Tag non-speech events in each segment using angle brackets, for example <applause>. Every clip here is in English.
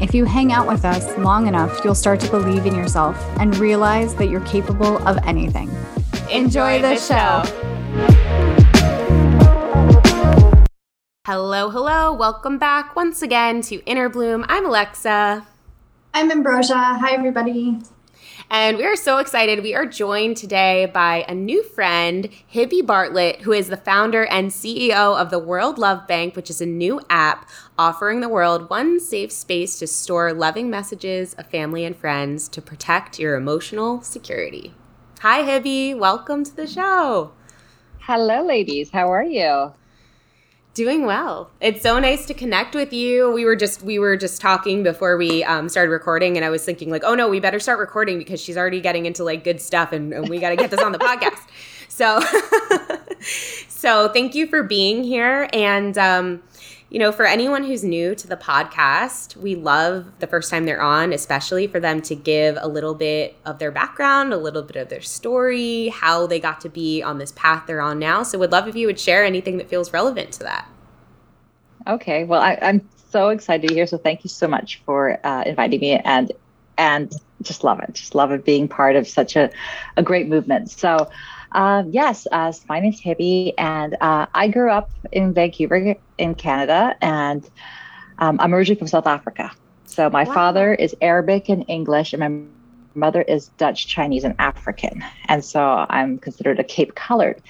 if you hang out with us long enough, you'll start to believe in yourself and realize that you're capable of anything. Enjoy, the, show. Hello, hello. Welcome back once again to Inner Bloom. I'm Alexa. I'm Ambrosia. Hi, everybody. And we are so excited. We are joined today by a new friend, Hibby Bartlett, who is the founder and CEO of the World Love Bank, which is a new app offering the world one safe space to store loving messages of family and friends to protect your emotional security. Hi, Hibby. Welcome to the show. Hello, ladies. How are you? Doing well. It's so nice to connect with you. We were just we were just talking before we um, started recording, and I was thinking like, oh no, we better start recording because she's already getting into like good stuff, and, and we got to get this on the podcast. <laughs> So, <laughs> so thank you for being here, and um, you know, for anyone who's new to the podcast, we love the first time they're on, especially for them to give a little bit of their background, a little bit of their story, how they got to be on this path they're on now. So, would love if you would share anything that feels relevant to that. Okay. Well, I, am so excited to hear. So, thank you so much for uh, inviting me and and just love it. Just love it being part of such a, a great movement. So, uh, yes, uh, my name's Hibby, and uh, I grew up in Vancouver, in Canada, and um, I'm originally from South Africa. So my wow. father is Arabic and English, and my mother is Dutch, Chinese, and African. And so I'm considered a Cape Colored.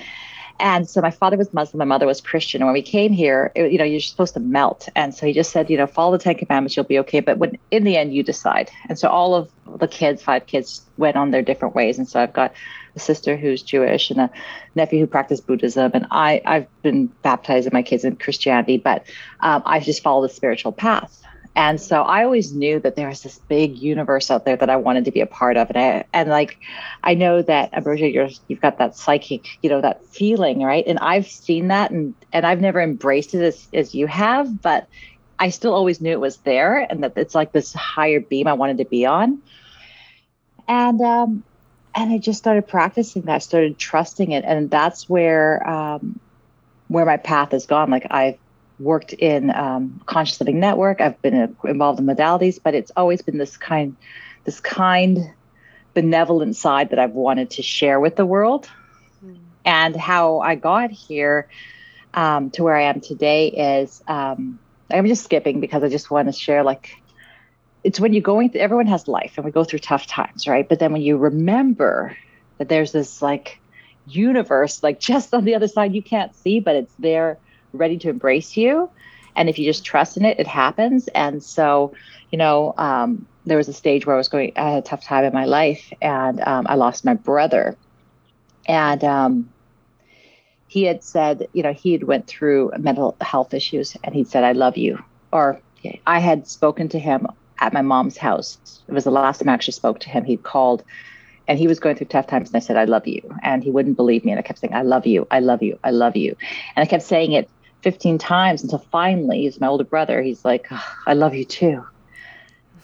And so my father was Muslim, my mother was Christian. And when we came here, it, you know, you're supposed to melt. And so he just said, you know, follow the Ten Commandments, you'll be okay. But when in the end, you decide. And so all of the kids, five kids, went on their different ways. And so I've got a sister who's Jewish and a nephew who practiced Buddhism. And I, I've been baptizing my kids in Christianity, but um, I just follow the spiritual path. And so I always knew that there was this big universe out there that I wanted to be a part of. And I, and like, I know that Ambrosia, you're, you've got that psychic, you know, that feeling, right? And I've seen that and, and I've never embraced it as, as you have, but I still always knew it was there and that it's like this higher beam I wanted to be on. And, um, and I just started practicing that, started trusting it. And that's where, um, where my path has gone. Like I've worked in um, conscious living network. I've been involved in modalities, but it's always been this kind, this kind, benevolent side that I've wanted to share with the world. Mm. And how I got here um, to where I am today is um, I'm just skipping because I just want to share like it's when you're going through, everyone has life and we go through tough times, right? But then when you remember that there's this like universe, like just on the other side, you can't see, but it's there ready to embrace you. And if you just trust in it, it happens. And so, you know, um, there was a stage where I was going, I had a tough time in my life and um, I lost my brother. And um, he had said, you know, he had went through mental health issues and he said, I love you. Or I had spoken to him at my mom's house. It was the last time I actually spoke to him. He called and he was going through tough times and I said, I love you. And he wouldn't believe me. And I kept saying, I love you. I love you. I love you. And I kept saying it 15 times until finally, he's my older brother. He's like, oh, I love you too.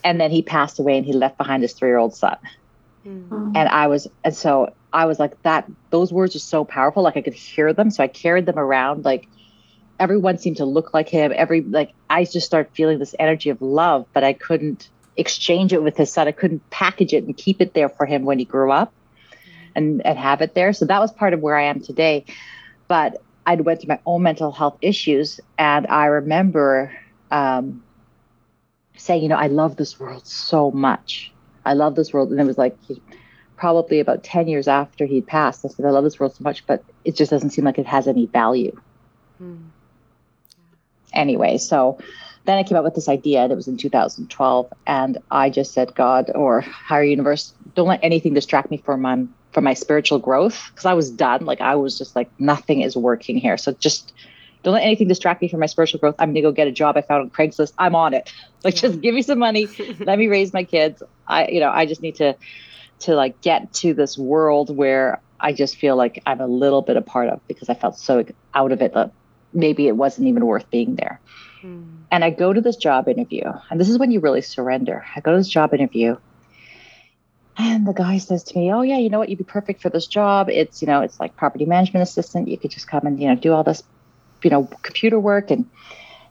And then he passed away and he left behind his three year old son. Mm-hmm. And I was, and so I was like, that, those words are so powerful. Like I could hear them. So I carried them around. Like everyone seemed to look like him. Every, like, I just started feeling this energy of love, but I couldn't exchange it with his son. I couldn't package it and keep it there for him when he grew up and, and have it there. So that was part of where I am today. But I went through my own mental health issues, and I remember um, saying, you know, I love this world so much. I love this world, and it was like probably about 10 years after he'd passed. I said, I love this world so much, but it just doesn't seem like it has any value. Mm. Anyway, so then I came up with this idea, that was in 2012. And I just said, God or higher universe, don't let anything distract me from my from my spiritual growth because I was done. Like I was just like nothing is working here. So just don't let anything distract me from my spiritual growth. I'm gonna go get a job I found on Craigslist. I'm on it. <laughs> Like just give me some money. <laughs> let me raise my kids. I you know I just need to to like get to this world where I just feel like I'm a little bit a part of because I felt so out of it that maybe it wasn't even worth being there. Hmm. And I go to this job interview, and this is when you really surrender. I go to this job interview, and the guy says to me, "Oh yeah, you know what? You'd be perfect for this job. It's you know, it's like property management assistant. You could just come and you know do all this, you know, computer work and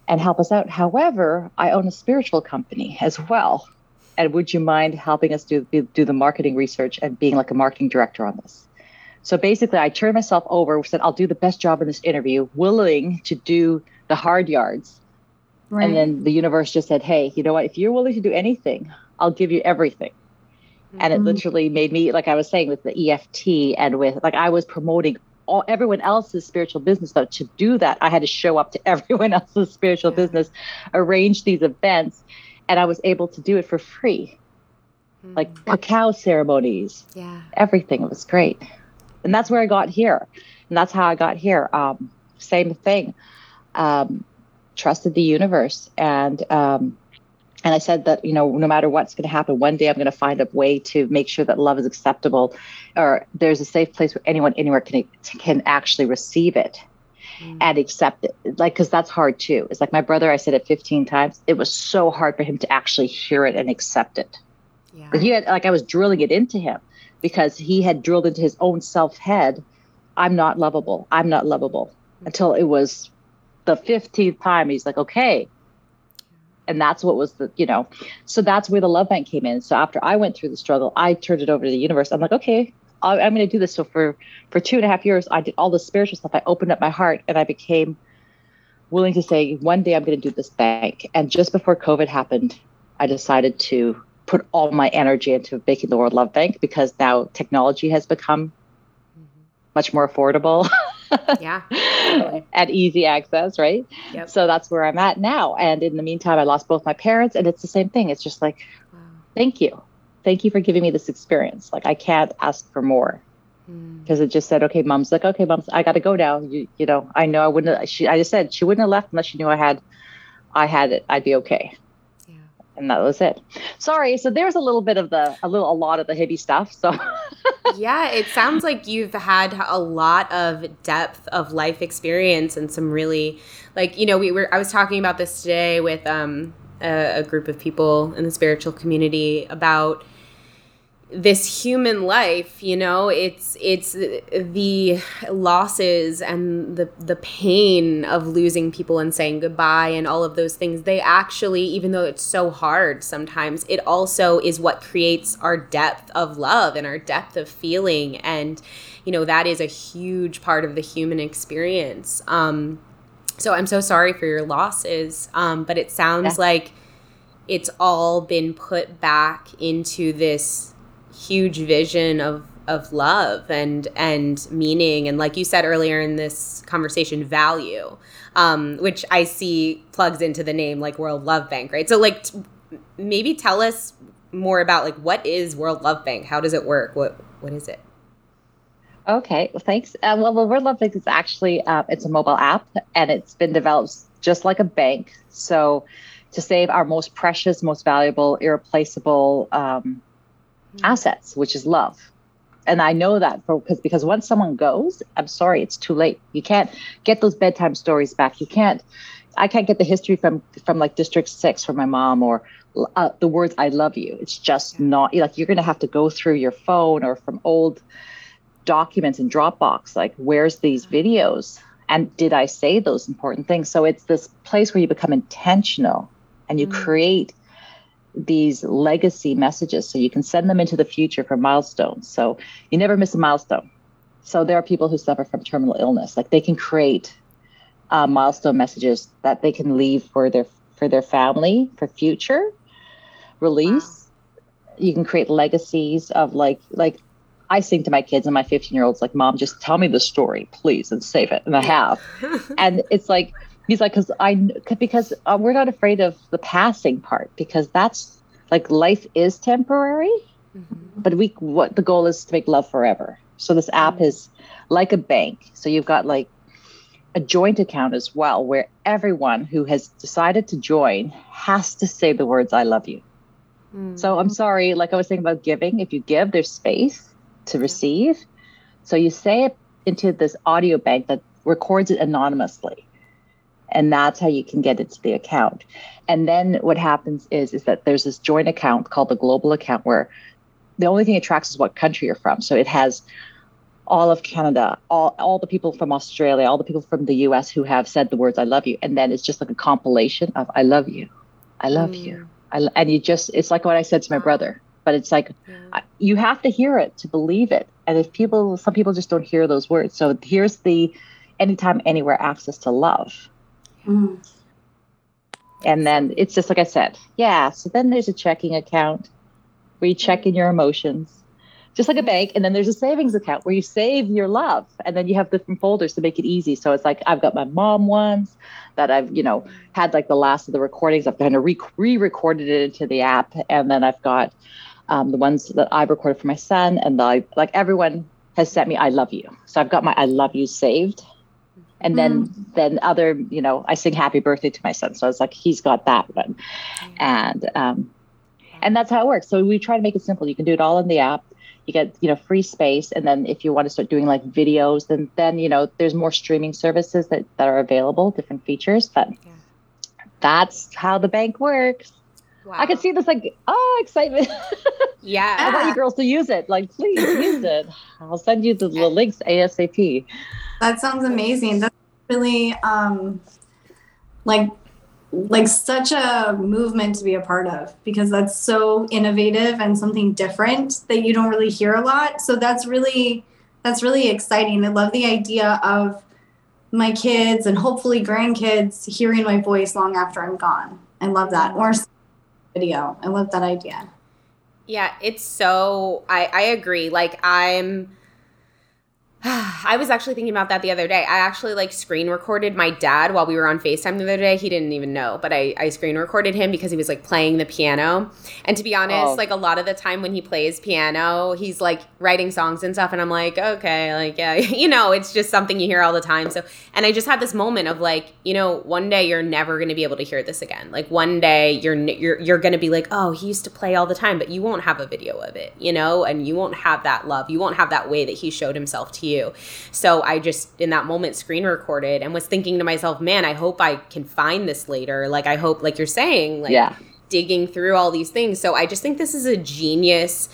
and help us out. However, I own a spiritual company as well, and would you mind helping us do do the marketing research and being like a marketing director on this?" So basically, I turned myself over, said, I'll do the best job in this interview, willing to do the hard yards Right. And then the universe just said, hey, you know what? If you're willing to do anything, I'll give you everything. Mm-hmm. And it mm-hmm. literally made me, like I was saying, with the EFT and with, like, I was promoting all everyone else's spiritual business. But to do that, I had to show up to <laughs> everyone else's spiritual yeah. business, arrange these events, and I was able to do it for free. Mm-hmm. Like cacao ceremonies, yeah, everything. It was great. And that's where I got here. And that's how I got here. Um, same thing. Um, trusted the universe and um, and I said that you know no matter what's going to happen, one day I'm going to find a way to make sure that love is acceptable, or there's a safe place where anyone anywhere can can actually receive it mm. and accept it. Like because that's hard too. It's like my brother. I said it 15 times. It was so hard for him to actually hear it and accept it. Yeah. He had like I was drilling it into him because he had drilled into his own self head. I'm not lovable. I'm not lovable. Until it was the 15th time he's like okay. And that's what was the you know so that's where the love bank came in. So after i went through the struggle i turned it over to the universe. I'm like okay i am going to do this. So for for two and a half years i did all the spiritual stuff. I opened up my heart and i became willing to say one day i'm going to do this bank. And just before covid happened i decided to put all my energy into making the world love bank because now technology has become mm-hmm. much more affordable <laughs> yeah. at <laughs> easy access, right? Yep. So that's where I'm at now. And in the meantime, I lost both my parents, and it's the same thing. It's just like, wow. thank you. Thank you for giving me this experience. Like, I can't ask for more because hmm. it just said, okay, mom's like, okay, mom's, I got to go now. You, you know, I know I wouldn't, she, I just said she wouldn't have left unless she knew I had, I had it. I'd be okay and that was it. Sorry. So there's a little bit of the a little a lot of the hippie stuff. So <laughs> yeah, it sounds like you've had a lot of depth of life experience and some really like you know we were I was talking about this today with um a, a group of people in the spiritual community about this human life you know it's it's the losses and the the pain of losing people and saying goodbye and all of those things they actually even though it's so hard sometimes it also is what creates our depth of love and our depth of feeling. And you know that is a huge part of the human experience. Um so i'm so sorry for your losses. Um but it sounds like it's all been put back into this huge vision of of love and and meaning. And like you said earlier in this conversation value um, which i see plugs into the name like world love bank right? So like t- maybe tell us more about like what is world love bank? How does it work? What what is it? Okay well thanks. Uh, well the world love bank is actually uh, it's a mobile app and it's been developed just like a bank. So to save our most precious most valuable irreplaceable um, assets, which is love. And I know that for because because once someone goes, I'm sorry, it's too late. You can't get those bedtime stories back. You can't. I can't get the history from from like District Six from my mom or uh, the words "I love you." It's just not like you're going to have to go through your phone or from old documents in Dropbox. Like, where's these videos? And did I say those important things? So it's this place where you become intentional and you mm. create these legacy messages so you can send them into the future for milestones. So you never miss a milestone. So there are people who suffer from terminal illness, like they can create uh, milestone messages that they can leave for their for their family for future release. Wow. You can create legacies of like like I sing to my kids and my 15 year olds like, Mom, just tell me the story, please, and save it. And I have. <laughs> and it's like, he's like, because I, because uh, we're not afraid of the passing part because that's like life is temporary, mm-hmm. but we, what the goal is to make love forever. So this app mm-hmm. is like a bank. So you've got like a joint account as well, where everyone who has decided to join has to say the words, I love you. Mm-hmm. So I'm sorry, like I was saying about giving, if you give, there's space to receive. So you say it into this audio bank that records it anonymously. And that's how you can get into the account. And then what happens is, is that there's this joint account called the global account where the only thing it tracks is what country you're from. So it has all of Canada, all, all the people from Australia, all the people from the US who have said the words I love you. And then it's just like a compilation of I love you. I love mm. you. I, and you just, it's like what I said to my brother, but it's like yeah. you have to hear it to believe it. And if people, some people just don't hear those words. So here's the anytime, anywhere access to love. Mm. And then it's just like I said, yeah. So then there's a checking account where you check in your emotions just like a bank. And then there's a savings account where you save your love, and then you have different folders to make it easy. So it's like I've got my mom ones that I've you know had like the last of the recordings. I've kind of re-recorded it into the app, and then I've got um, the ones that I've recorded for my son, and like everyone has sent me I love you. So I've got my I love you saved. And then mm. then other, you know, I sing happy birthday to my son. So I was like, he's got that one. And um and that's how it works. So we try to make it simple. You can do it all in the app you get you know free space and then if you want to start doing like videos then then you know there's more streaming services that, that are available different features but yeah. that's how the bank works wow. i could see this like oh excitement. Yeah <laughs> i want you girls to use it. Like please use it. <laughs> I'll send you the, the links asap that sounds amazing. That's really um like like such a movement to be a part of because that's so innovative and something different that you don't really hear a lot. So that's really that's really exciting. I love the idea of my kids and hopefully grandkids hearing my voice long after i'm gone. I love that. Or video. I love that idea. Yeah it's so i i agree. Like i'm <sighs> I was actually thinking about that the other day. I actually like screen recorded my dad while we were on FaceTime the other day. He didn't even know, but I, I screen recorded him because he was like playing the piano. And to be honest, oh. like a lot of the time when he plays piano, he's like writing songs and stuff. And I'm like, okay, like, yeah, <laughs> you know, it's just something you hear all the time. So, and I just had this moment of like, you know, one day you're never going to be able to hear this again. Like one day you're, you're, you're going to be like, oh, he used to play all the time, but you won't have a video of it, you know, and you won't have that love. You won't have that way that he showed himself to you you. So I just, in that moment, screen recorded and was thinking to myself, man, I hope I can find this later. Like, I hope, like you're saying, like, yeah. digging through all these things. So I just think this is a genius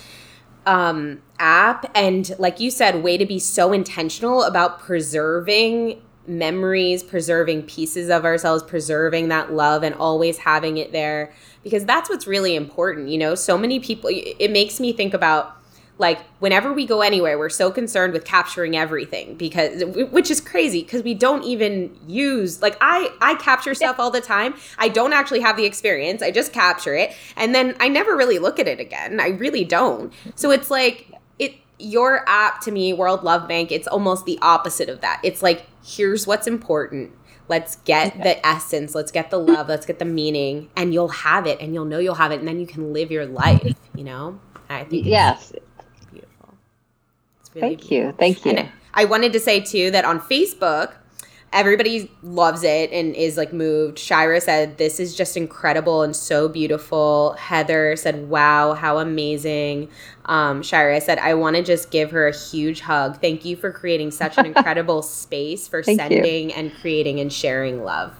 um, app. And like you said, way to be so intentional about preserving memories, preserving pieces of ourselves, preserving that love, and always having it there because that's what's really important. You know, so many people, it makes me think about like whenever we go anywhere we're so concerned with capturing everything because which is crazy because we don't even use like i i capture stuff all the time. I don't actually have the experience. I just capture it. And then i never really look at it again. I really don't. So it's like it your app to me world love bank it's almost the opposite of that. It's like here's what's important. Let's get the essence. Let's get the love. Let's get the meaning. And you'll have it. And you'll know you'll have it. And then you can live your life you know? I think yes really Thank you. Thank you. And I wanted to say too that on Facebook, everybody loves it and is like moved. Shira said, This is just incredible and so beautiful. Heather said, Wow, how amazing. Um, Shira said, I want to just give her a huge hug. Thank you for creating such an <laughs> incredible space for sending you. and creating and sharing love.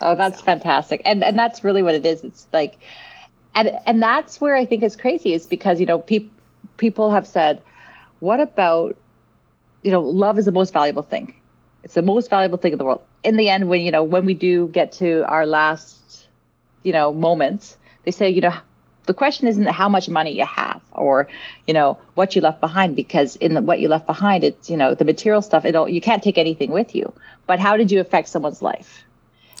Oh, that's so. fantastic. And and that's really what it is. It's like and and that's where I think is crazy is because, you know, people people have said, what about you know love is the most valuable thing. It's the most valuable thing in the world. In the end when you know when we do get to our last you know moments they say you know the question isn't how much money you have or you know what you left behind because in the, what you left behind it's you know the material stuff it you can't take anything with you. But how did you affect someone's life?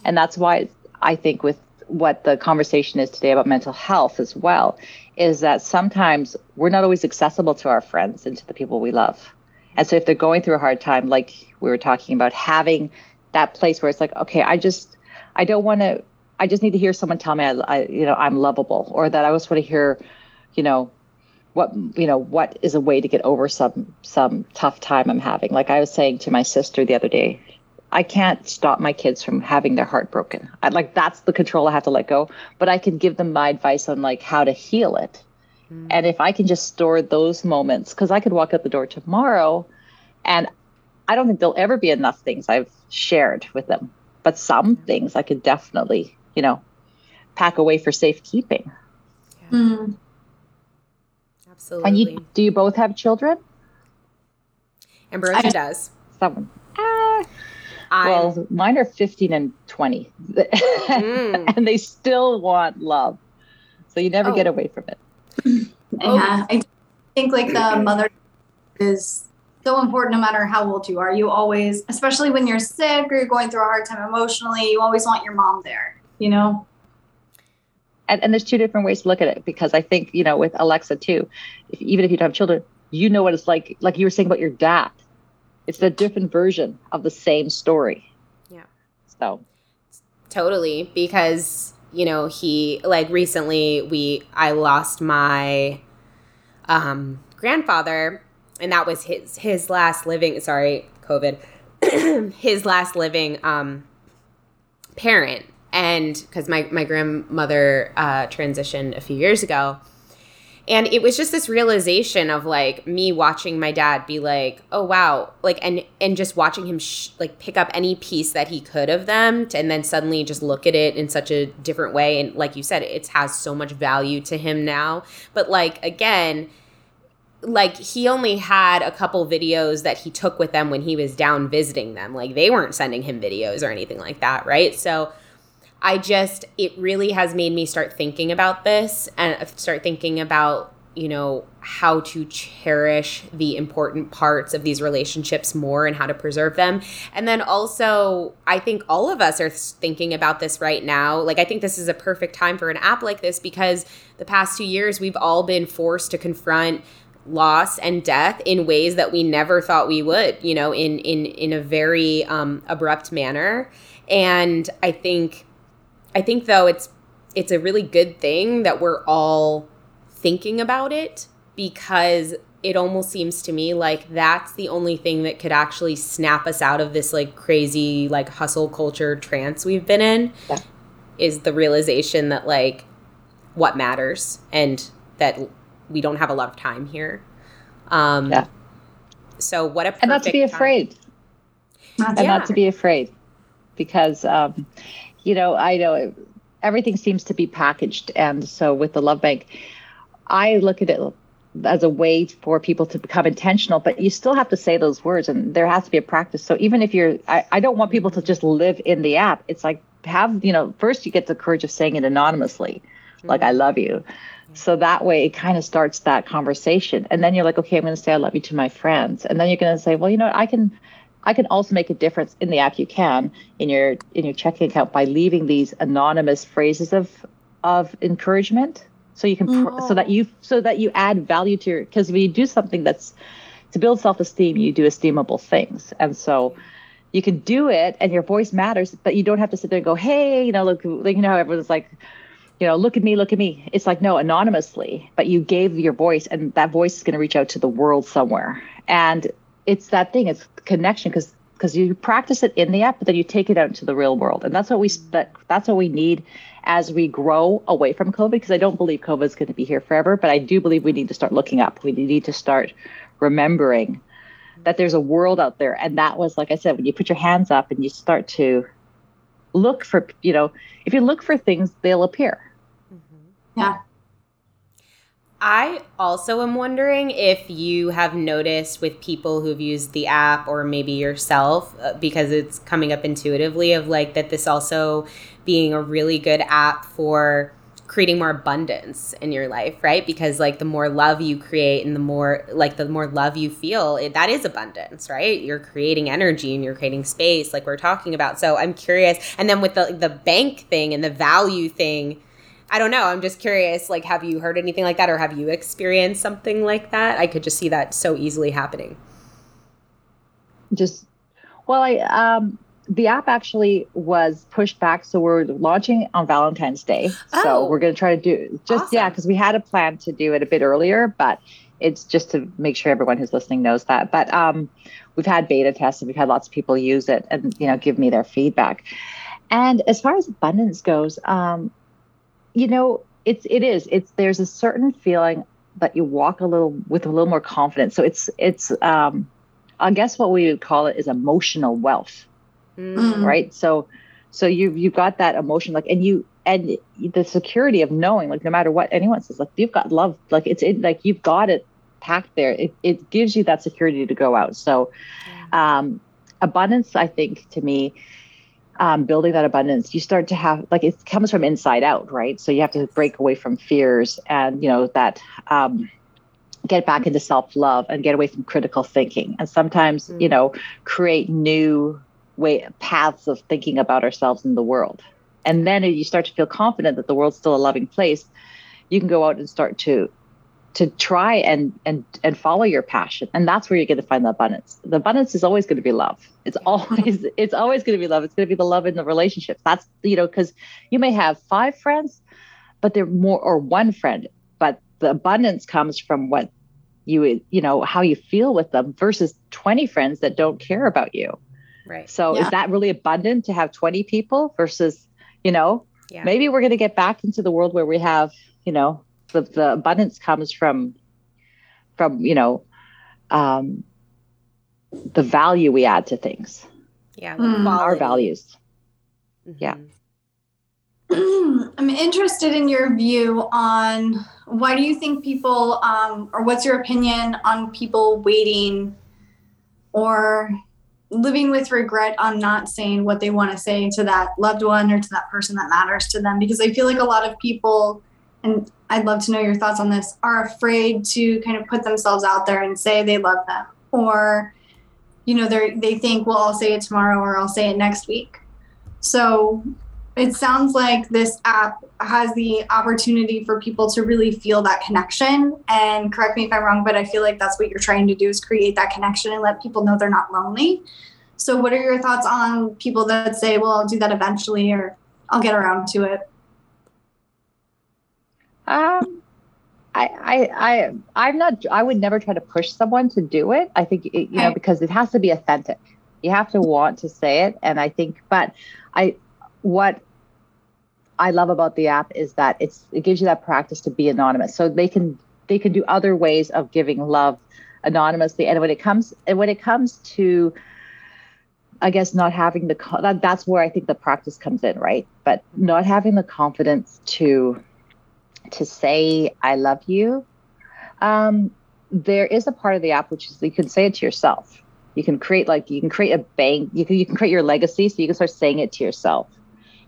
And that's why i think with what the conversation is today about mental health as well is that sometimes we're not always accessible to our friends and to the people we love. And so if they're going through a hard time, like we were talking about, having that place where it's like, okay, I just, I don't want to, I just need to hear someone tell me, I, I, you know, I'm lovable, or that I just want to hear, you know, what you know what is a way to get over some some tough time i'm having like i was saying to my sister the other day i can't stop my kids from having their heart broken I, like that's the control i have to let go but i can give them my advice on like how to heal it mm. and if i can just store those moments because i could walk out the door tomorrow and i don't think there'll ever be enough things i've shared with them but some mm. things i could definitely you know pack away for safekeeping yeah. mm. Absolutely. And you, do you both have children? Ambrosia I, does. Someone. Ah. Well, mine are 15 and 20. Mm. <laughs> and they still want love. So you never oh. get away from it. Oh. Yeah. I think like the <clears throat> mother is so important no matter how old you are. You always, especially when you're sick or you're going through a hard time emotionally, you always want your mom there, you know? and, and there's two different ways to look at it because I think, you know, with Alexa too, if, even if you don't have children, you know what it's like, like you were saying about your dad. It's a different version of the same story. Yeah. So totally. Because, you know, he like recently we I lost my um grandfather and that was his his last living sorry, COVID. <clears throat> his last living um parent and because my, my grandmother uh, transitioned a few years ago and it was just this realization of like me watching my dad be like oh wow like and and just watching him sh- like pick up any piece that he could of them to, and then suddenly just look at it in such a different way. And like you said it has so much value to him now. But like again like he only had a couple videos that he took with them when he was down visiting them. Like they weren't sending him videos or anything like that right? So I just, it really has made me start thinking about this and start thinking about, you know, how to cherish the important parts of these relationships more and how to preserve them. And then also, I think all of us are thinking about this right now. Like, I think this is a perfect time for an app like this because the past two years, we've all been forced to confront loss and death in ways that we never thought we would you know in in in a very um, abrupt manner and i think I think though it's it's a really good thing that we're all thinking about it because it almost seems to me like that's the only thing that could actually snap us out of this like crazy like hustle culture trance we've been in yeah. is the realization that like what matters and that we don't have a lot of time here um yeah so what a and not to be afraid and yeah. not to be afraid because um you know, I know everything seems to be packaged. And so with the Love Bank, I look at it as a way for people to become intentional, but you still have to say those words and there has to be a practice. So even if you're, I, I don't want people to just live in the app. It's like have, you know, first you get the courage of saying it anonymously, mm-hmm. like, I love you. So that way it kind of starts that conversation. And then you're like, okay, I'm going to say I love you to my friends. And then you're going to say, well, you know, I can, I can also make a difference in the app. You can in your in your checking account by leaving these anonymous phrases of of encouragement. So you can pr- so that you so that you add value to your because when you do something that's to build self esteem, you do esteemable things, and so you can do it, and your voice matters, but you don't have to sit there and go, hey, you know, look, like, you know, everyone's like you know, look at me, look at me. It's like, no, anonymously, but you gave your voice and that voice is going to reach out to the world somewhere. And it's that thing it's connection because because you practice it in the app but then you take it out into the real world. And that's what we that's what we need as we grow away from covid because i don't believe covid is going to be here forever but i do believe we need to start looking up. We need to start remembering that there's a world out there. And that was like i said when you put your hands up and you start to look for you know if you look for things they'll appear. Mm-hmm. yeah I also am wondering if you have noticed with people who've used the app or maybe yourself, uh, because it's coming up intuitively, of like that this also being a really good app for creating more abundance in your life, right? Because like the more love you create and the more like the more love you feel, it, that is abundance, right? You're creating energy and you're creating space like we're talking about. So I'm curious. And then with the the bank thing and the value thing, I don't know. I'm just curious. Like, have you heard anything like that, or have you experienced something like that? I could just see that so easily happening. Just well, I um the app actually was pushed back, so we're launching on Valentine's Day. Oh, so we're going to try to do just awesome. yeah, because we had a plan to do it a bit earlier, but it's just to make sure everyone who's listening knows that. But um, we've had beta tests and we've had lots of people use it and you know give me their feedback. And as far as abundance goes, um, you know, it's it is it's there's a certain feeling that you walk a little with a little more confidence. So it's it's um, I guess what we would call it is emotional wealth, mm. right? So so you you've got that emotion like and you and the security of knowing like no matter what anyone says like you've got love like it's it like you've got it packed there it, it gives you that security to go out so um abundance i think to me um, building that abundance you start to have like it comes from inside out right? So you have to break away from fears and you know that um get back into self-love and get away from critical thinking. And sometimes mm. you know create new way paths of thinking about ourselves in the world. And then you start to feel confident that the world's still a loving place you can go out and start to to try and and and follow your passion. And that's where you're going to find the abundance. The abundance is always going to be love. It's <laughs> always it's always going to be love. It's going to be the love in the relationship. That's you know because you may have five friends but they're more or one friend but the abundance comes from what you you know how you feel with them versus 20 friends that don't care about you. Right. So yeah. is that really abundant to have 20 people versus you know yeah. maybe we're going to get back into the world where we have you know the, the abundance comes from from you know um the value we add to things. Yeah mm. our values. Mm-hmm. yeah. <clears throat> I'm interested in your view on why do you think people um, or what's your opinion on people waiting or living with regret on not saying what they want to say to that loved one or to that person that matters to them? Because i feel like a lot of people and i'd love to know your thoughts on this. Are afraid to kind of put themselves out there and say they love them. Or you know they they think well i'll say it tomorrow or i'll say it next week. So it sounds like this app has the opportunity for people to really feel that connection. And correct me if i'm wrong but i feel like that's what you're trying to do is create that connection and let people know they're not lonely. So what are your thoughts on people that say well i'll do that eventually or i'll get around to it um I, I, I, I'm not, I would never try to push someone to do it. I think, it, you know, because it has to be authentic. You have to want to say it. And I think, but I, what I love about the app is that it's it gives you that practice to be anonymous. So they can they can do other ways of giving love anonymously. And when it comes and when it comes to I guess not having the that, that's where I think the practice comes in, right? But not having the confidence to to say I love you. Um, there is a part of the app which is you can say it to yourself. You can create like you can create a bank. You can you can create your legacy, so you can start saying it to yourself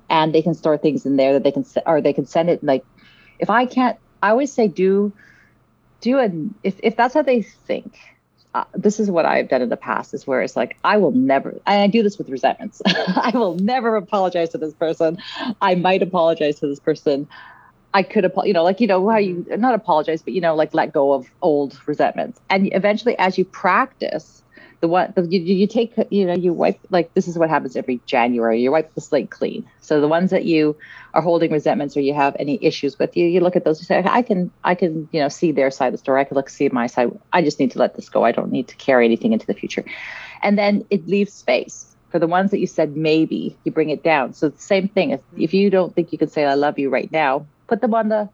and they can store things in there that they can or they can send it like if i can't i always say do do it if, if that's how they think uh, this is what i've done in the past is where it's like i will never i do this with resentments <laughs> i will never apologize to this person i might apologize to this person i could you know like you know how you mm-hmm. not apologize but you know like let go of old resentments. And eventually as you practice the one the, you, you take you know you wipe like this is what happens every january you wipe the slate clean. So the ones that you are holding resentments or you have any issues with you you look at those and say i can i can you know see their side of the story. I can look see my side. I just need to let this go. I don't need to carry anything into the future. And then it leaves space for the ones that you said maybe you bring it down. So the same thing. If, if you don't think you can say i love you right now put them on the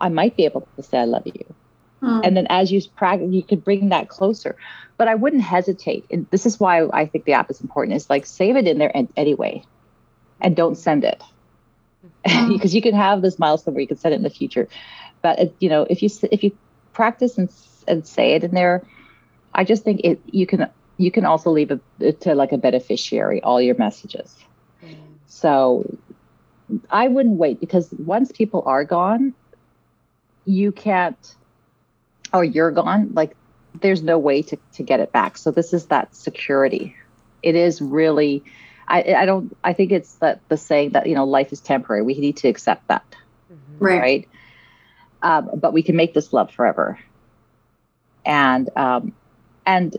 i might be able to say i love you Hmm. And then as you practice, you could bring that closer. But I wouldn't hesitate. And this is why I think the app is important is like save it in there anyway and don't send it. Hmm. <laughs> because you can have this milestone where you can send it in the future. But it, you know, if you if you practice and and say it in there, I just think it you can you can also leave it to like a beneficiary all your messages. Mm. So I wouldn't wait because once people are gone, you can't or you're gone, like there's no way to, to get it back. So this is that security. It is really, I, I don't, I think it's that the saying that, you know, life is temporary. We need to accept that. Mhm. Right. right? Um, but we can make this love forever, and um, and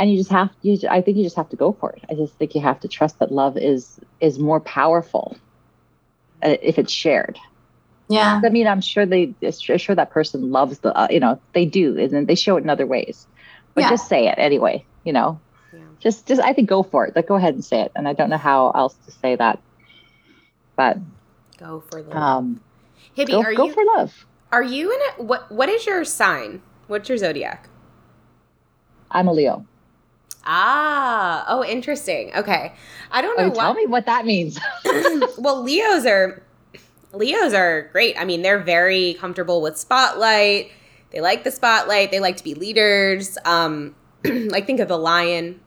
and you just have you. I think you just have to go for it. I just think you have to trust that love is is more powerful uh, if it's shared. Yeah. I mean, I'm sure they, I'm sure that person loves the, uh, you know, they do, and they show it in other ways. But Yeah. just say it anyway, you know. Yeah. Just, just, I think go for it. Like, go ahead and say it. And I don't know how else to say that, but Go for love. um, Hibby, go, are go you for love. are you in it? What What is your sign? What's your zodiac? I'm a Leo. Ah, oh, interesting. Okay, I don't know Oh, what. tell me what that means. <laughs> <clears throat> well, Leos are Leos are great. I mean, they're very comfortable with spotlight. They like the spotlight. They like to be leaders. Um, <clears throat> like think of the lion.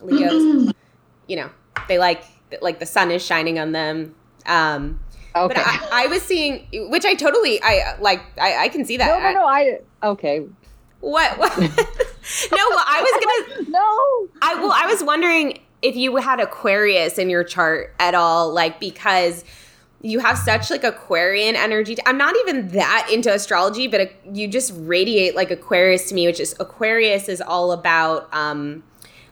Leos, <clears throat> you know, they like like the sun is shining on them. Um, okay. But I, I was seeing, which I totally, I like, I, I can see that. no, no, no. I okay. What? what? <laughs> no, well, I was gonna. <laughs> No. I well, I was wondering if you had Aquarius in your chart at all, like because you have such like Aquarian energy. I'm not even that into astrology, but uh, you just radiate like Aquarius to me, which is Aquarius is all about um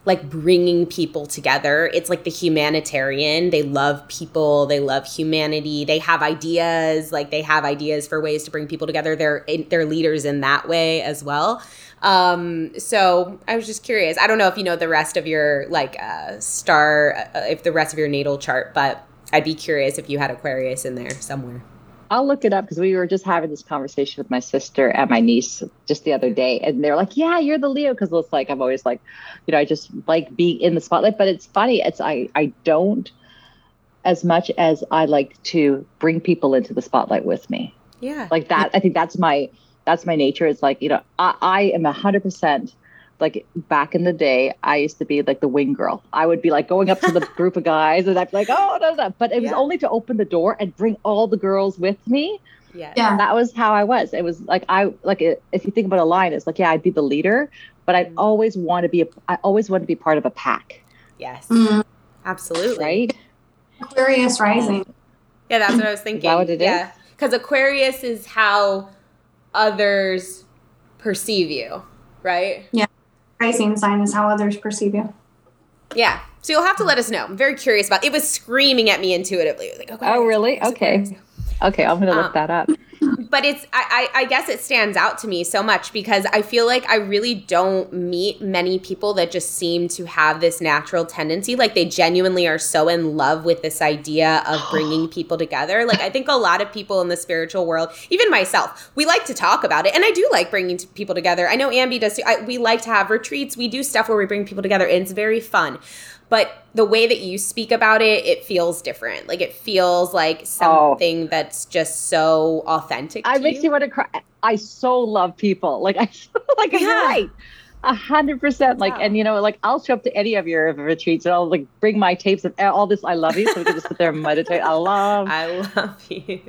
like bringing people together. It's like the humanitarian. They love people, they love humanity. They have ideas, like they have ideas for ways to bring people together. They're they're leaders in that way as well. Um, so I was just curious. I don't know if you know the rest of your like uh, star, uh, if the rest of your natal chart, but I'd be curious if you had Aquarius in there somewhere. I'll look it up because we were just having this conversation with my sister and my niece just the other day, and they're like, "Yeah, you're the Leo," because it's like I'm always like, you know, I just like being in the spotlight. But it's funny, it's I I don't as much as I like to bring people into the spotlight with me. Yeah. Like that, I think that's my that's my nature. It's like you know, I, I am a hundred percent. Like back in the day, I used to be like the wing girl. I would be like going up to the <laughs> group of guys, and I'd be like, "Oh, no, no!" But it was Yeah. only to open the door and bring all the girls with me yeah. Yeah. that was how I was. It was like I like it, if you think about a line, it's like yeah, I'd be the leader, but I'd Mhm. always want to be a, I always want to be part of a pack, Yes. Mm. Absolutely. right? Aquarius rising. Yeah, that's what I was thinking. that what it is? yeah. Because Aquarius is how others perceive you, right? Yeah. Rising sign is how others perceive you. Yeah. So you'll have to let us know. I'm very curious about. It was screaming at me intuitively. It was like, okay, Oh, really? Okay. Okay, I'm gonna look Um, that up. But it's I, I I guess it stands out to me so much because I feel like I really don't meet many people that just seem to have this natural tendency. Like they genuinely are so in love with this idea of <gasps> bringing people together. Like I think a lot of people in the spiritual world even myself we like to talk about it and I do like bringing people together. I know Ambi does too. I, we like to have retreats. We do stuff where we bring people together. And it's very fun. But the way that you speak about it it feels different. Like it feels like oh. something that's just so authentic I to makes you want to cry. I so love people. Like I <laughs> like you're right. A hundred percent. Like, Wow. and you know, like I'll show up to any of your retreats and I'll like bring my tapes of all this. I love you, so we can just sit there and meditate. I love <laughs> I love you.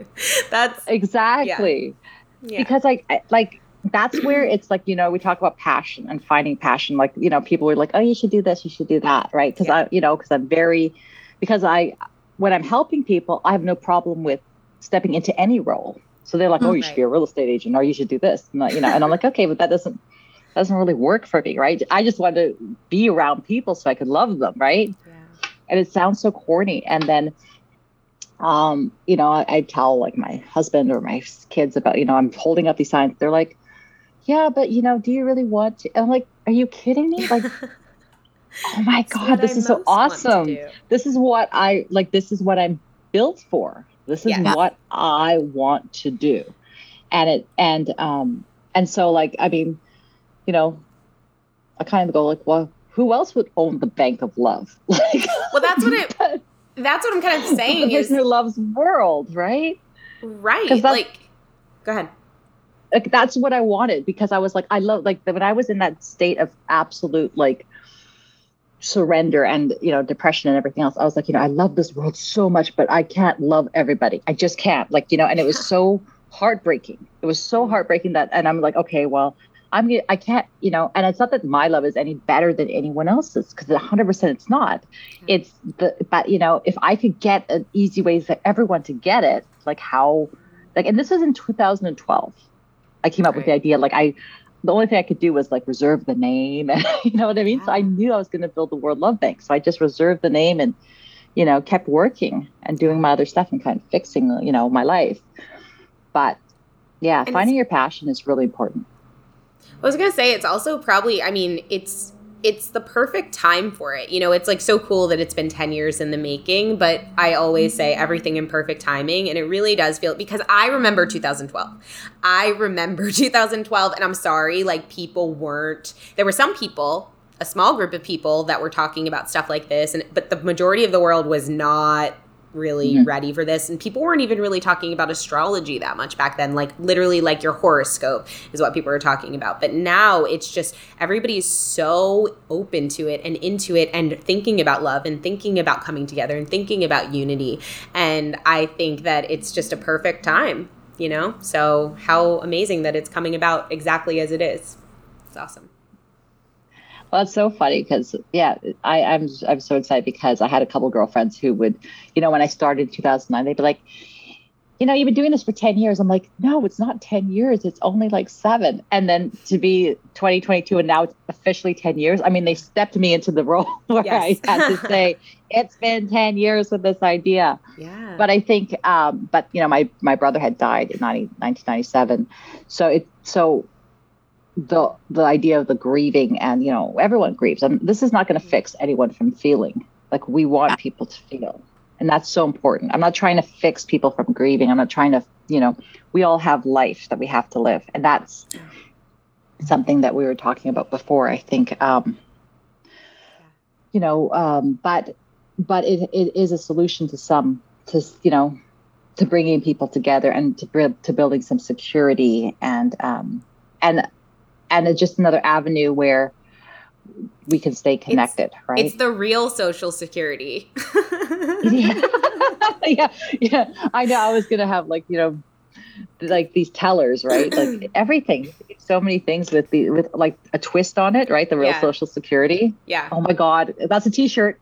That's exactly. yeah. because like I- like that's where it's like you know we talk about passion and finding passion like you know people were like oh you should do this you should do that right because Yeah. i you know because i'm very because i when i'm helping people i have no problem with stepping into any role so they're like oh you should be a real estate agent. Or you should do this. And, like, you know and i'm like okay but that doesn't doesn't really work for me right? I just want to be around people so i could love them right? Yeah. and it sounds so corny. And then um you know I, I tell like my husband or my kids about you know i'm holding up these signs. They're like yeah but you know do you really want to and i'm like are you kidding me? Like <laughs> oh my god this I is so most want to awesome. this is what i like this is what i'm built for this is Yeah. what i want to do and it and um and so like i mean you know i kind of go like well who else would own the bank of love <laughs> like Well, that's what it. <laughs> That's what I'm kind of <laughs> the saying is person who loves world, right? right. that's- Like, go ahead. Like that's what I wanted because I was like, I love like when I was in that state of absolute like surrender and you know depression and everything else. I was like, you know, I love this world so much, but I can't love everybody. I just can't. Like you know, and it was so <laughs> heartbreaking. It was so heartbreaking that, and I'm like, okay, well, I'm I can't, you know, and it's not that my love is any better than anyone else's because 100% it's not. It's the, but you know, if I could get an easy way for everyone to get it, like how, like, and this was in 2012. I came up right. with the idea, like, I, the only thing I could do was like reserve the name. And <laughs> you know what I mean? Yeah. So I knew I was going to build the World Love Bank. So I just reserved the name and, you know, kept working and doing my other stuff and kind of fixing, you know, my life. But yeah, and finding your passion is really important. I was gonna say it's also probably. I mean, it's it's the perfect time for it. You know, it's like so cool that it's been 10 years in the making, but I always say mm-hmm. everything in perfect timing. And it really does feel because I remember 2012. I remember <laughs> 2012, and I'm sorry, like people weren't, there were some people, a small group of people that were talking about stuff like this, and but the majority of the world was not really mm-hmm. ready for this. And people weren't even really talking about astrology that much back then. Like literally like your horoscope is what people were talking about. But now it's just everybody's so open to it and into it and thinking about love and thinking about coming together and thinking about unity. And i think that it's just a perfect time you know? So how amazing that it's coming about exactly as it is. It's awesome well, it's so funny because yeah, I, I'm I'm so excited because I had a couple girlfriends who would, you know, when I started in 2009, they'd be like, you know, you've been doing this for 10 years. I'm like, no, it's not 10 years. It's only like seven. And then to be 2022 and now it's officially 10 years. I mean, they stepped me into the <laughs> role where yes. I had to say, <laughs> it's been 10 years with this idea. Yeah. But I think, um, but you know, my, my brother had died in 90, 1997. So it, so the the idea of the grieving and you know everyone grieves. And this is not going to fix anyone from feeling. Like we want people to feel. And that's so important. I'm not trying to fix people from grieving. I'm not trying to you know we all have life that we have to live. And that's something that we were talking about before i think um you know um but but it, it is a solution to some to you know to bringing people together and to, to building some security and um and and it's just another avenue where we can stay connected, it's, right? It's the real social security. <laughs> yeah. <laughs> yeah, yeah. I know. I was gonna have like you know, like these tellers, right? Like <clears throat> everything. So many things with the with like a twist on it, right? The real yeah. social security. Yeah. Oh my God, that's a T-shirt.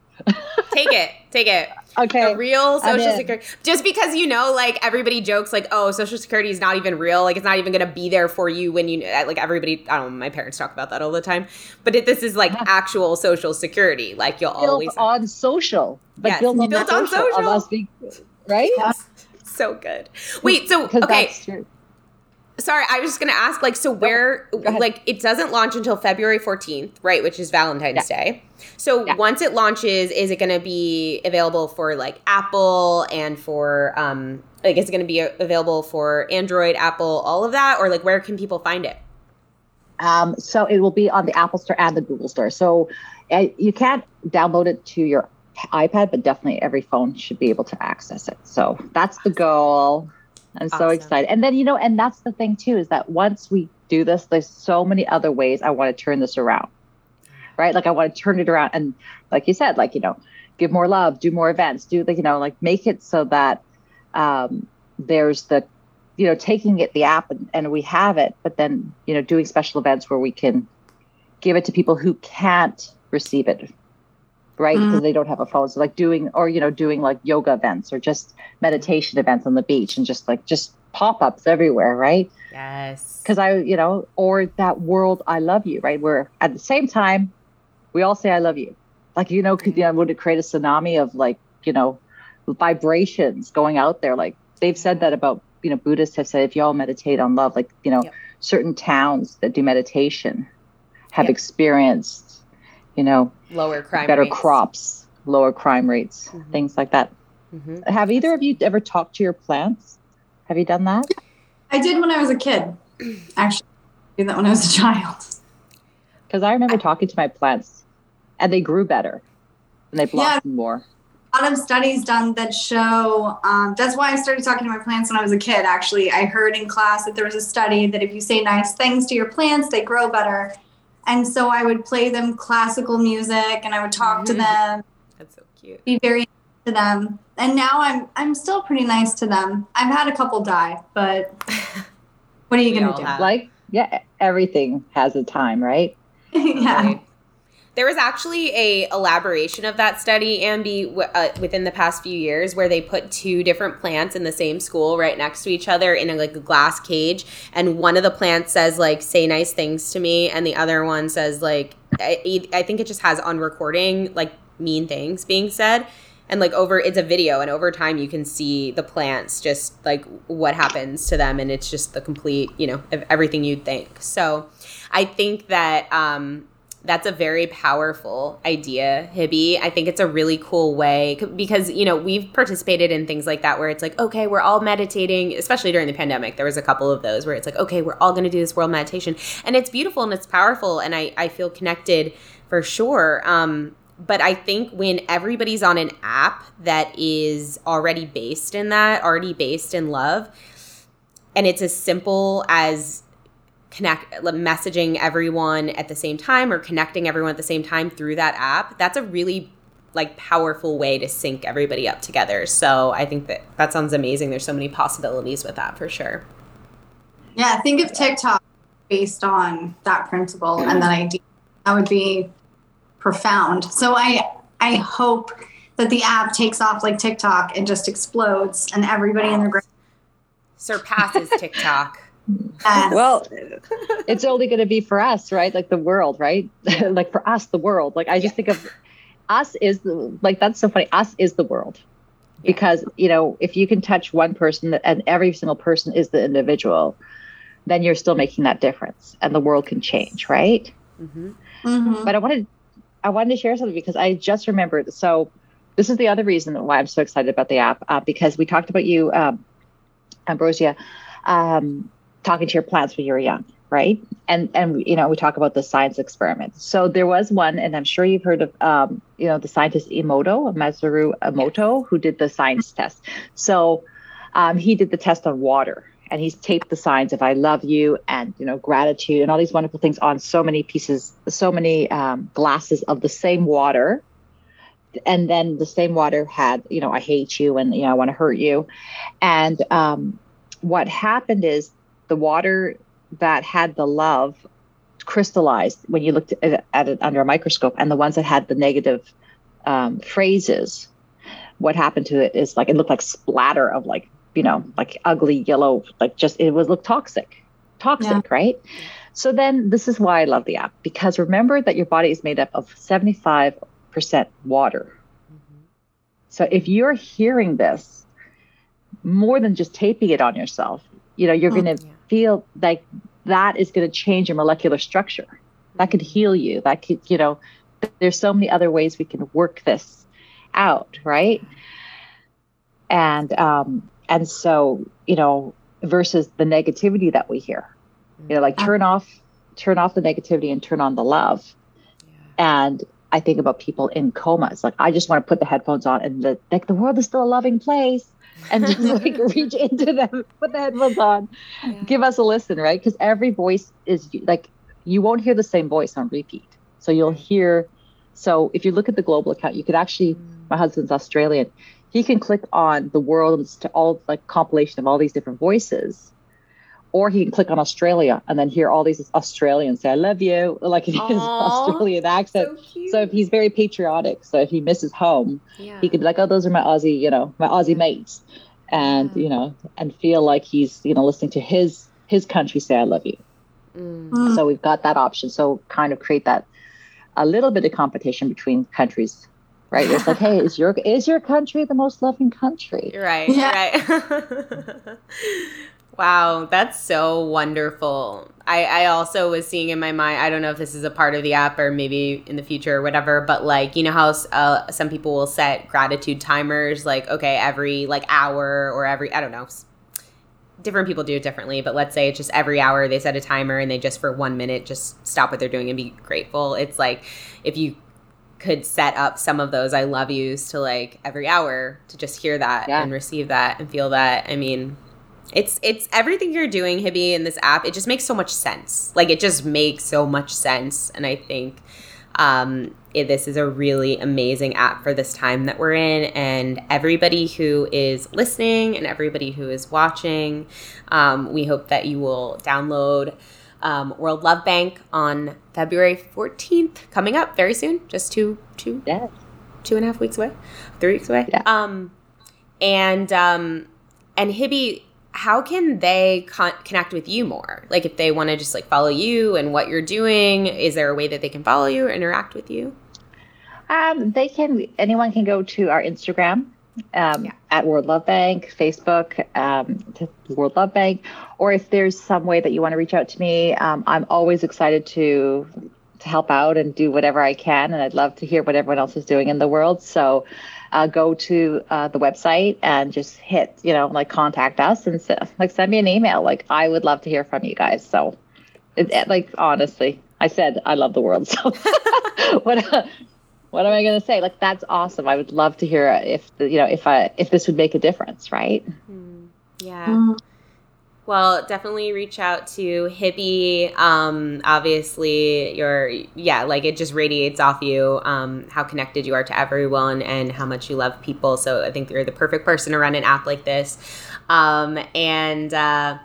Take it. Take it. Okay. The real social security. Just because you know, like everybody jokes, like, oh, social security is not even real. Like it's not even going to be there for you when you uh, like everybody. I don't know. My parents talk about that all the time. But it, this is like yeah. actual social security. Like you'll built always on social, but yes. built, on, built on social, social. Being, right? Yes. <laughs> So good. Wait. So okay sorry, I was just gonna ask, like, so where, like, it doesn't launch until February 14th, right? Which is Valentine's yeah. Day. So yeah. once it launches, is it gonna be available for like Apple and for, um, like, is it gonna be available for Android, Apple, all of that, or like, where can people find it? Um, so it will be on the Apple Store and the Google Store. So uh, you can't download it to your iPad, but definitely every phone should be able to access it. So that's the goal. I'm awesome. so excited. And then, you know, and that's the thing too, is that once we do this, there's so many other ways I want to turn this around. Right. Like I want to turn it around. And like you said, like, you know, give more love, do more events, do the, you know, like make it so that um, there's the, you know, taking it, the app and, and we have it, but then, you know, doing special events where we can give it to people who can't receive it right? Because mm-hmm. they don't have a phone. So like doing, or you know, doing like yoga events or just meditation events on the beach, and just like just pop ups everywhere, right? Yes. Because I, you know, or that world I love you, right? Where at the same time, we all say I love you. Like you know, could you know, would it create a tsunami of like you know, vibrations going out there? Like they've said that about you know, Buddhists have said if y'all meditate on love, like you know, yep. certain towns that do meditation have yep. experienced you know, lower crime, better rates. crops, lower crime rates, mm-hmm. things like that. Mm-hmm. Have either of you ever talked to your plants? Have you done that? I did when I was a kid. Actually, I did that when I was a child. Because I remember talking to my plants, and they grew better, and they blossomed yeah. more a lot of studies done that show um, that's why i started talking to my plants when i was a kid actually i heard in class that there was a study that if you say nice things to your plants they grow better and so I would play them classical music and I would talk mm-hmm. to them. That's so cute. Be very to them. And now I'm I'm still pretty nice to them. I've had a couple die, but <laughs> what are you gonna do? Have. Like yeah, everything has a time, right? <laughs> yeah. Right. There was actually a elaboration of that study, Ambi, w- uh, within the past few years, where they put two different plants in the same school right next to each other in a, like a glass cage, and one of the plants says like "say nice things to me," and the other one says like I, I think it just has on recording like mean things being said, and like over it's a video, and over time you can see the plants just like what happens to them, and it's just the complete you know everything you'd think. So I think that. um that's a very powerful idea, Hibby. I think it's a really cool way because, you know, we've participated in things like that where it's like, okay, we're all meditating, especially during the pandemic. There was a couple of those where it's like, okay, we're all going to do this world meditation. And it's beautiful and it's powerful. And I, I feel connected for sure. Um, but I think when everybody's on an app that is already based in that, already based in love, and it's as simple as connect messaging everyone at the same time or connecting everyone at the same time through that app that's a really like powerful way to sync everybody up together so i think that that sounds amazing there's so many possibilities with that for sure Yeah, think of TikTok based on that principle and that idea. That would be profound. So I I hope that the app takes off like TikTok and just explodes and everybody in the group surpasses tiktok <laughs> Yes. Well, <laughs> it's only going to be for us, right? Like the world, right? <laughs> like for us, the world. Like I just think of us is the, like that's so funny. Us is the world. Because, you know, if you can touch one person and every single person is the individual, then you're still making that difference and the world can change, right? hmm Mhm. But I wanted I wanted to share something because I just remembered. So this is the other reason why I'm so excited about the app uh, because we talked about you, um, Ambrosia, um, talking to your plants when you were young, right? And and you know we talk about the science experiments. So there was one, and I'm sure you've heard of um, you know the scientist Emoto, Masaru Emoto, who did the science test. So um, he did the test on water and he's taped the signs of I love you and you know gratitude and all these wonderful things on so many pieces, so many um, glasses of the same water. And then the same water had, you know, I hate you and you know I want to hurt you. And um, what happened is the water that had the love crystallized when you looked at, at it under a microscope, and the ones that had the negative um, phrases, what happened to it is like it looked like splatter of like you know like ugly yellow like just it was look toxic toxic Yeah. right so then this is why i love the app because remember that your body is made up of 75% water so if you're hearing this more than just taping it on yourself you know you're Mm. going to Yeah. Feel like that is going to change your molecular structure. That could heal you. That could you know there's so many other ways we can work this out right? And um and so you know versus the negativity that we hear. You know like turn off turn off the negativity and turn on the love. And i think about people in comas. Like i just want to put the headphones on and the like the world is still a loving place and just <laughs> like reach into them. Put the headphones on. Give us a listen right? Because every voice is like you won't hear the same voice on repeat. So you'll hear so if you look at the global account you could actually mm. my husband's australian. He can click on the world to all like compilation of all these different voices or he can click on australia and then hear all these australians say i love you like in his Aw, australian accent so so if he's very patriotic so if he misses home yeah. he could be like, oh, those are my Aussie, you know, my Aussie mates, and Yeah. you know, and feel like he's, you know, listening to his his country say, I love you. Mm. So we've got that option. So kind of create that a little bit of competition between countries, right? It's like, hey, is your is your country the most loving country? Right, Yeah. right. <laughs> wow, that's so wonderful. I, I also was seeing in my mind, I don't know if this is a part of the app or maybe in the future or whatever, but like, you know how uh, some people will set gratitude timers, like, okay, every like hour or every, I don't know, different people do it differently, but let's say it's just every hour they set a timer and they just for one minute just stop what they're doing and be grateful. It's like if you could set up some of those I love yous to like every hour to just hear that Yeah. and receive that and feel that. I mean, it's it's everything you're doing, Hibby, in this app. It just makes so much sense. Like it just makes so much sense, and I think um, it, this is a really amazing app for this time that we're in. And everybody who is listening and everybody who is watching, um, we hope that you will download um, World Love Bank on February 14th, coming up very soon, just two, two, Yeah. two and a half weeks away, three weeks away. Yeah. Um, and um, and Hibby, how can they con- connect with you more? Like if they want to just like follow you and what you're doing, is there a way that they can follow you or interact with you? Um, they can. Anyone can go to our Instagram um, Yeah. at World Love Bank, Facebook, um, to World Love Bank, or if there's some way that you want to reach out to me, um, I'm always excited to to help out and do whatever I can, and I'd love to hear what everyone else is doing in the world. So. Uh, go to uh, the website and just hit, you know, like contact us and s- like send me an email. Like I would love to hear from you guys. So, it, it- like honestly, I said I love the world. <laughs> So, <laughs> what what am I going to say? Like that's awesome. I would love to hear if the, you know if I if this would make a difference, right? Yeah. Mm. Well, definitely reach out to Hibby. Um, obviously, you're yeah, like it just radiates off you um, how connected you are to everyone and how much you love people. So I think you're the perfect person to run an app like this. Um, and uh,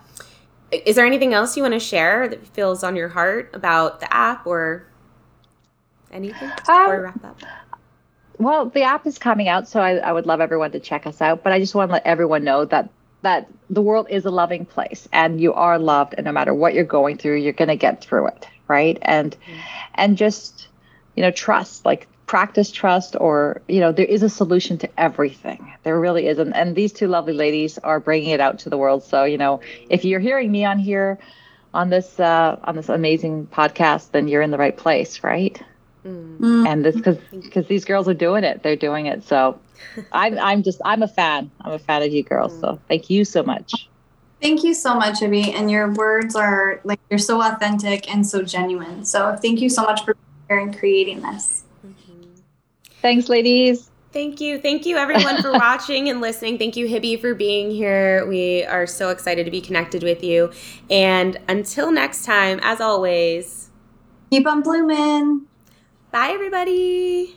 is there anything else you want to share that feels on your heart about the app or anything before we Um, wrap up? Well, the app is coming out, so I, I would love everyone to check us out. But I just want to let everyone know that that the world is a loving place, and you are loved, and no matter what you're going through, you're going to get through it, right? And and just you know trust, like practice trust, or you know there is a solution to everything. There really is, and, and these two lovely ladies are bringing it out to the world. So you know if you're hearing me on here on this uh, on this amazing podcast, then you're in the right place, right? Mm. and this because because these girls are doing it they're doing it so i'm i'm just i'm a fan i'm a fan of you girls so mm. thank you so much Thank you so much, Ibby. And your words are like you're so authentic and so genuine. So thank you so much for being here and creating this. Mm-hmm. thanks ladies Thank you. Thank you, everyone, for <laughs> watching and listening. Thank you, Hibby, for being here. We are so excited to be connected with you. And until next time, as always, Keep on blooming. bye, everybody.